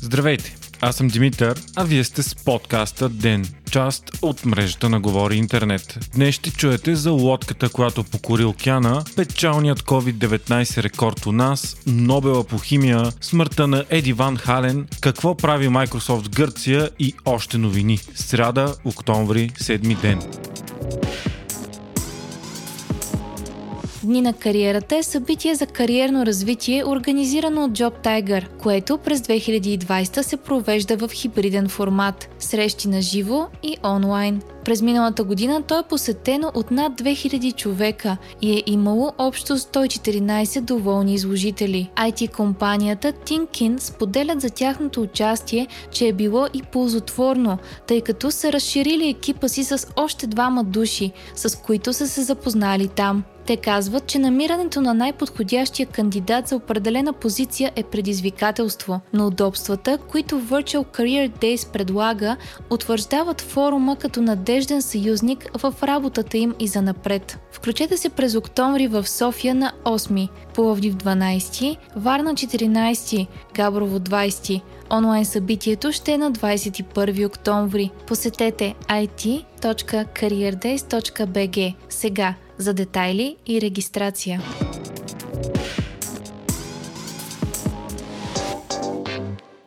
Здравейте! Аз съм Димитър, а вие сте с подкаста ДЕН, част от мрежата на Говори Интернет. Днес ще чуете за лодката, която покори океана, печалният COVID-19 рекорд у нас, Нобела по химия, смъртта на Еди Ван Хален, какво прави Microsoft Гърция и още новини. Сряда, октомври, седми ден. Дни на кариерата е събитие за кариерно развитие, организирано от Job Tiger, което през 2020 се провежда в хибриден формат – срещи на живо и онлайн. През миналата година то е посетено от над 2000 човека и е имало общо 114 доволни изложители. IT-компанията Tinkin споделят за тяхното участие, че е било и ползотворно, тъй като са разширили екипа си с още двама души, с които са се запознали там. Те казват, че намирането на най-подходящия кандидат за определена позиция е предизвикателство, но удобствата, които Virtual Career Days предлага, утвърждават форума като надежден съюзник в работата им и за напред. Включете се през октомври в София на 8, Пловдив 12, Варна 14, Габрово 20. Онлайн събитието ще е на 21 октомври. Посетете it.careerdays.bg сега за детайли и регистрация.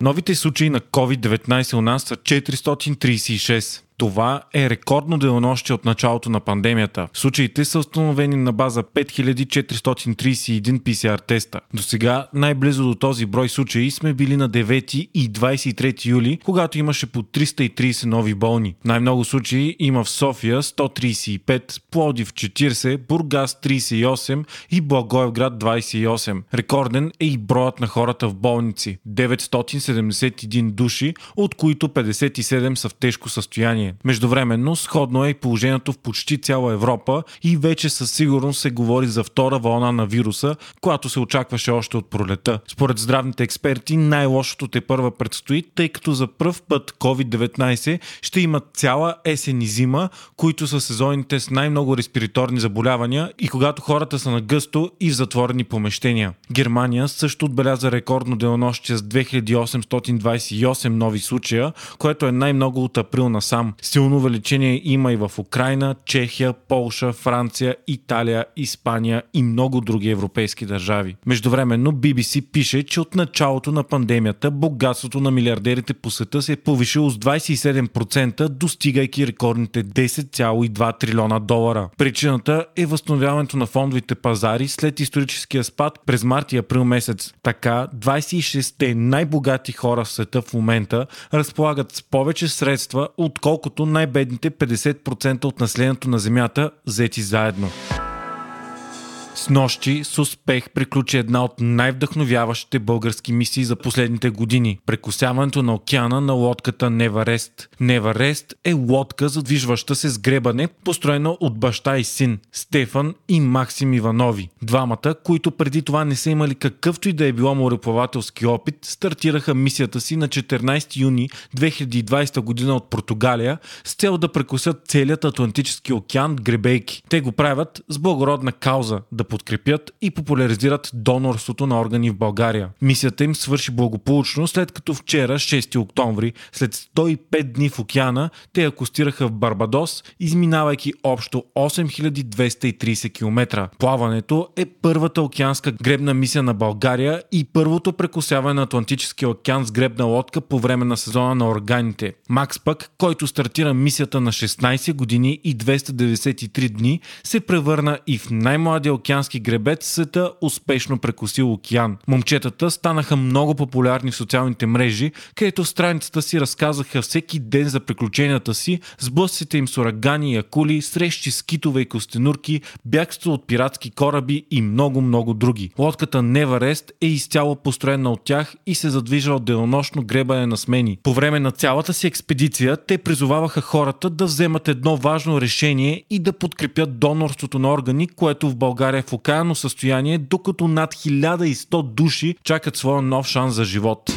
Новите случаи на COVID-19 у нас са 436. Това е рекордно денонощие от началото на пандемията. Случаите са установени на база 5431 PCR теста. До сега най-близо до този брой случаи сме били на 9 и 23 юли, когато имаше по 330 нови болни. Най-много случаи има в София 135, Плодив 40, Бургас 38 и Благоевград 28. Рекорден е и броят на хората в болници 971 души, от които 57 са в тежко състояние положение. Междувременно, сходно е и положението в почти цяла Европа и вече със сигурност се говори за втора вълна на вируса, която се очакваше още от пролета. Според здравните експерти, най-лошото те първа предстои, тъй като за пръв път COVID-19 ще има цяла есен и зима, които са сезоните с най-много респираторни заболявания и когато хората са на гъсто и в затворени помещения. Германия също отбеляза рекордно денонощие с 2828 нови случая, което е най-много от април насам. Силно увеличение има и в Украина, Чехия, Полша, Франция, Италия, Испания и много други европейски държави. Междувременно BBC пише, че от началото на пандемията богатството на милиардерите по света се е повишило с 27%, достигайки рекордните 10,2 трилиона долара. Причината е възстановяването на фондовите пазари след историческия спад през март и април месец. Така 26-те най-богати хора в света в момента разполагат с повече средства, отколкото отколкото най-бедните 50% от населението на Земята взети заедно. Нощи с успех приключи една от най-вдъхновяващите български мисии за последните години – прекусяването на океана на лодката Неварест. Неварест е лодка, задвижваща се с гребане, построена от баща и син – Стефан и Максим Иванови. Двамата, които преди това не са имали какъвто и да е било мореплавателски опит, стартираха мисията си на 14 юни 2020 година от Португалия с цел да прекусят целият Атлантически океан гребейки. Те го правят с благородна кауза – да подкрепят и популяризират донорството на органи в България. Мисията им свърши благополучно, след като вчера, 6 октомври, след 105 дни в океана, те акустираха в Барбадос, изминавайки общо 8230 км. Плаването е първата океанска гребна мисия на България и първото прекусяване на Атлантическия океан с гребна лодка по време на сезона на органите. Макс пък, който стартира мисията на 16 години и 293 дни, се превърна и в най-младия океан океански гребец света успешно прекусил океан. Момчетата станаха много популярни в социалните мрежи, където в страницата си разказаха всеки ден за приключенията си, сблъсците им с урагани и акули, срещи с китове и костенурки, бягство от пиратски кораби и много-много други. Лодката Neverest е изцяло построена от тях и се задвижва от денонощно гребане на смени. По време на цялата си експедиция те призоваваха хората да вземат едно важно решение и да подкрепят донорството на органи, което в България в окаяно състояние, докато над 1100 души чакат своя нов шанс за живот.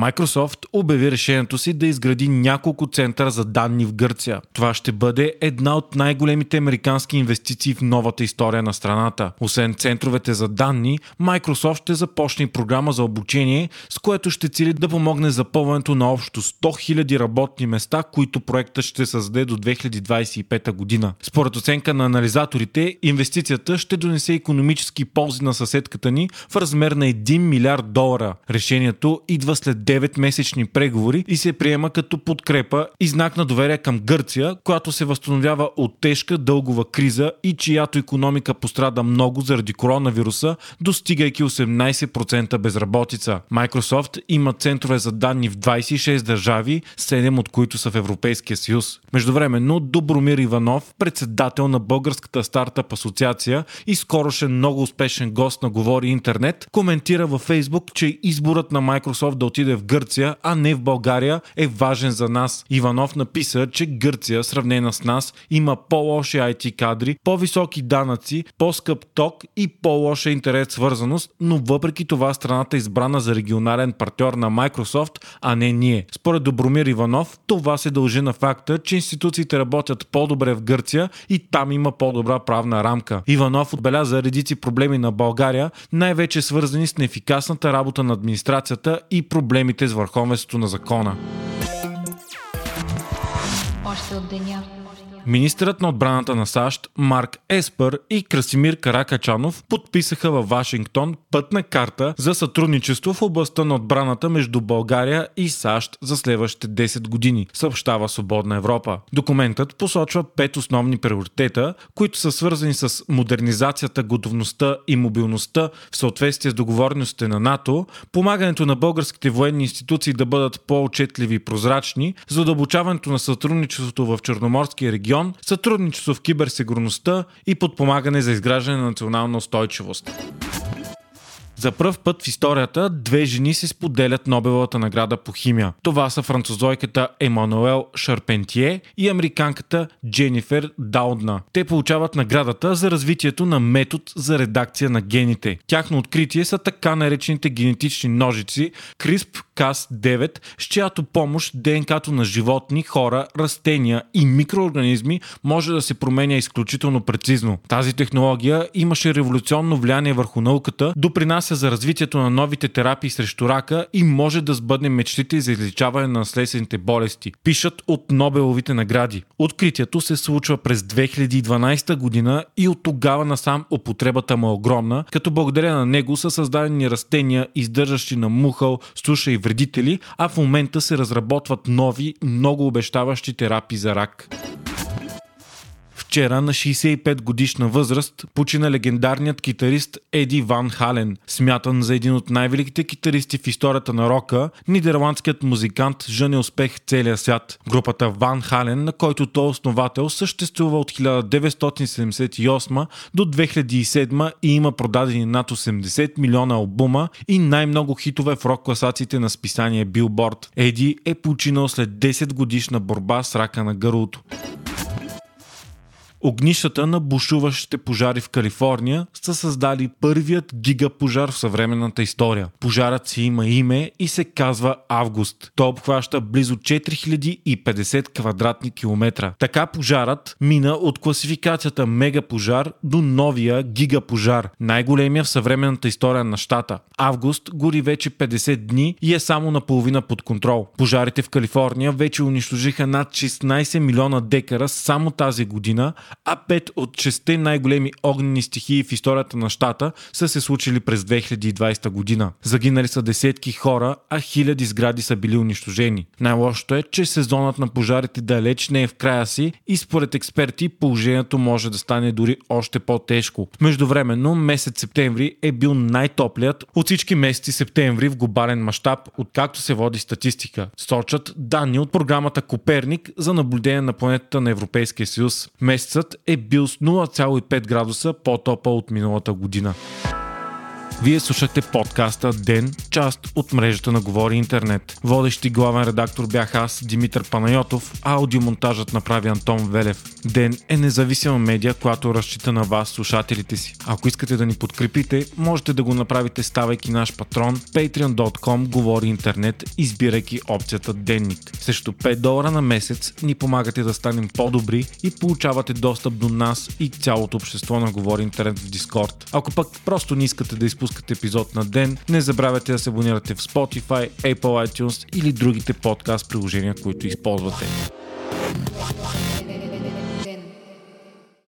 Microsoft обяви решението си да изгради няколко центъра за данни в Гърция. Това ще бъде една от най-големите американски инвестиции в новата история на страната. Освен центровете за данни, Microsoft ще започне програма за обучение, с което ще цели да помогне запълването на общо 100 000 работни места, които проектът ще създаде до 2025 година. Според оценка на анализаторите, инвестицията ще донесе економически ползи на съседката ни в размер на 1 милиард долара. Решението идва след 9-месечни преговори и се приема като подкрепа и знак на доверие към Гърция, която се възстановява от тежка дългова криза и чиято економика пострада много заради коронавируса, достигайки 18% безработица. Microsoft има центрове за данни в 26 държави, 7 от които са в Европейския съюз. Междувременно Добромир Иванов, председател на Българската стартъп асоциация и скорошен много успешен гост на Говори Интернет, коментира във Фейсбук, че изборът на Microsoft да отиде в Гърция, а не в България е важен за нас. Иванов написа, че Гърция, сравнена с нас, има по-лоши IT кадри, по-високи данъци, по-скъп ток и по-лоша интернет свързаност, но въпреки това страната е избрана за регионален партньор на Microsoft, а не ние. Според Добромир Иванов, това се дължи на факта, че институциите работят по-добре в Гърция и там има по-добра правна рамка. Иванов отбеляза редици проблеми на България, най-вече свързани с неефикасната работа на администрацията и проблемите с върховенството на закона. Още от деня. Министърът на отбраната на САЩ Марк Еспър и Красимир Каракачанов подписаха във Вашингтон пътна карта за сътрудничество в областта на отбраната между България и САЩ за следващите 10 години, съобщава Свободна Европа. Документът посочва пет основни приоритета, които са свързани с модернизацията, готовността и мобилността в съответствие с договорностите на НАТО, помагането на българските военни институции да бъдат по-отчетливи и прозрачни, задълбочаването на сътрудничеството в Черноморския регион регион, сътрудничество в киберсигурността и подпомагане за изграждане на национална устойчивост. За първ път в историята две жени се споделят Нобеловата награда по химия. Това са французойката Емануел Шарпентие и американката Дженифер Даудна. Те получават наградата за развитието на метод за редакция на гените. Тяхно откритие са така наречените генетични ножици CRISP-Cas9, с чиято помощ ДНК-то на животни, хора, растения и микроорганизми може да се променя изключително прецизно. Тази технология имаше революционно влияние върху науката, допринася допринася за развитието на новите терапии срещу рака и може да сбъдне мечтите за излечаване на наследствените болести. Пишат от Нобеловите награди. Откритието се случва през 2012 година и от тогава насам употребата му е огромна, като благодаря на него са създадени растения, издържащи на мухъл, суша и вредители, а в момента се разработват нови, много обещаващи терапии за рак. Вчера на 65 годишна възраст почина легендарният китарист Еди Ван Хален, смятан за един от най-великите китаристи в историята на рока, нидерландският музикант жъне успех в целия свят. Групата Ван Хален, на който той е основател, съществува от 1978 до 2007 и има продадени над 80 милиона албума и най-много хитове в рок класациите на списание Billboard. Еди е починал след 10 годишна борба с рака на гърлото. Огнищата на бушуващите пожари в Калифорния са създали първият гигапожар в съвременната история. Пожарът си има име и се казва Август. Той обхваща близо 4050 квадратни километра. Така пожарът мина от класификацията мегапожар до новия гигапожар, най-големия в съвременната история на щата. Август гори вече 50 дни и е само наполовина под контрол. Пожарите в Калифорния вече унищожиха над 16 милиона декара само тази година, а пет от шесте най-големи огнени стихии в историята на щата са се случили през 2020 година. Загинали са десетки хора, а хиляди сгради са били унищожени. Най-лошото е, че сезонът на пожарите далеч не е в края си и според експерти положението може да стане дори още по-тежко. Междувременно месец септември е бил най-топлият от всички месеци септември в глобален мащаб, откакто се води статистика. Сочат данни от програмата Коперник за наблюдение на планетата на Европейския съюз. Месецът е бил с 0,5 градуса по-топъл от миналата година. Вие слушахте подкаста Ден, част от мрежата на Говори Интернет. Водещи главен редактор бях аз, Димитър Панайотов, аудиомонтажът направи Антон Велев. Ден е независима медия, която разчита на вас, слушателите си. Ако искате да ни подкрепите, можете да го направите ставайки наш патрон patreon.com Говори Интернет, избирайки опцията Денник. Срещу 5 долара на месец ни помагате да станем по-добри и получавате достъп до нас и цялото общество на Говори Интернет в Дискорд. Ако пък просто не искате да изпускате епизод на ден, не забравяйте да се абонирате в Spotify, Apple iTunes или другите подкаст приложения, които използвате.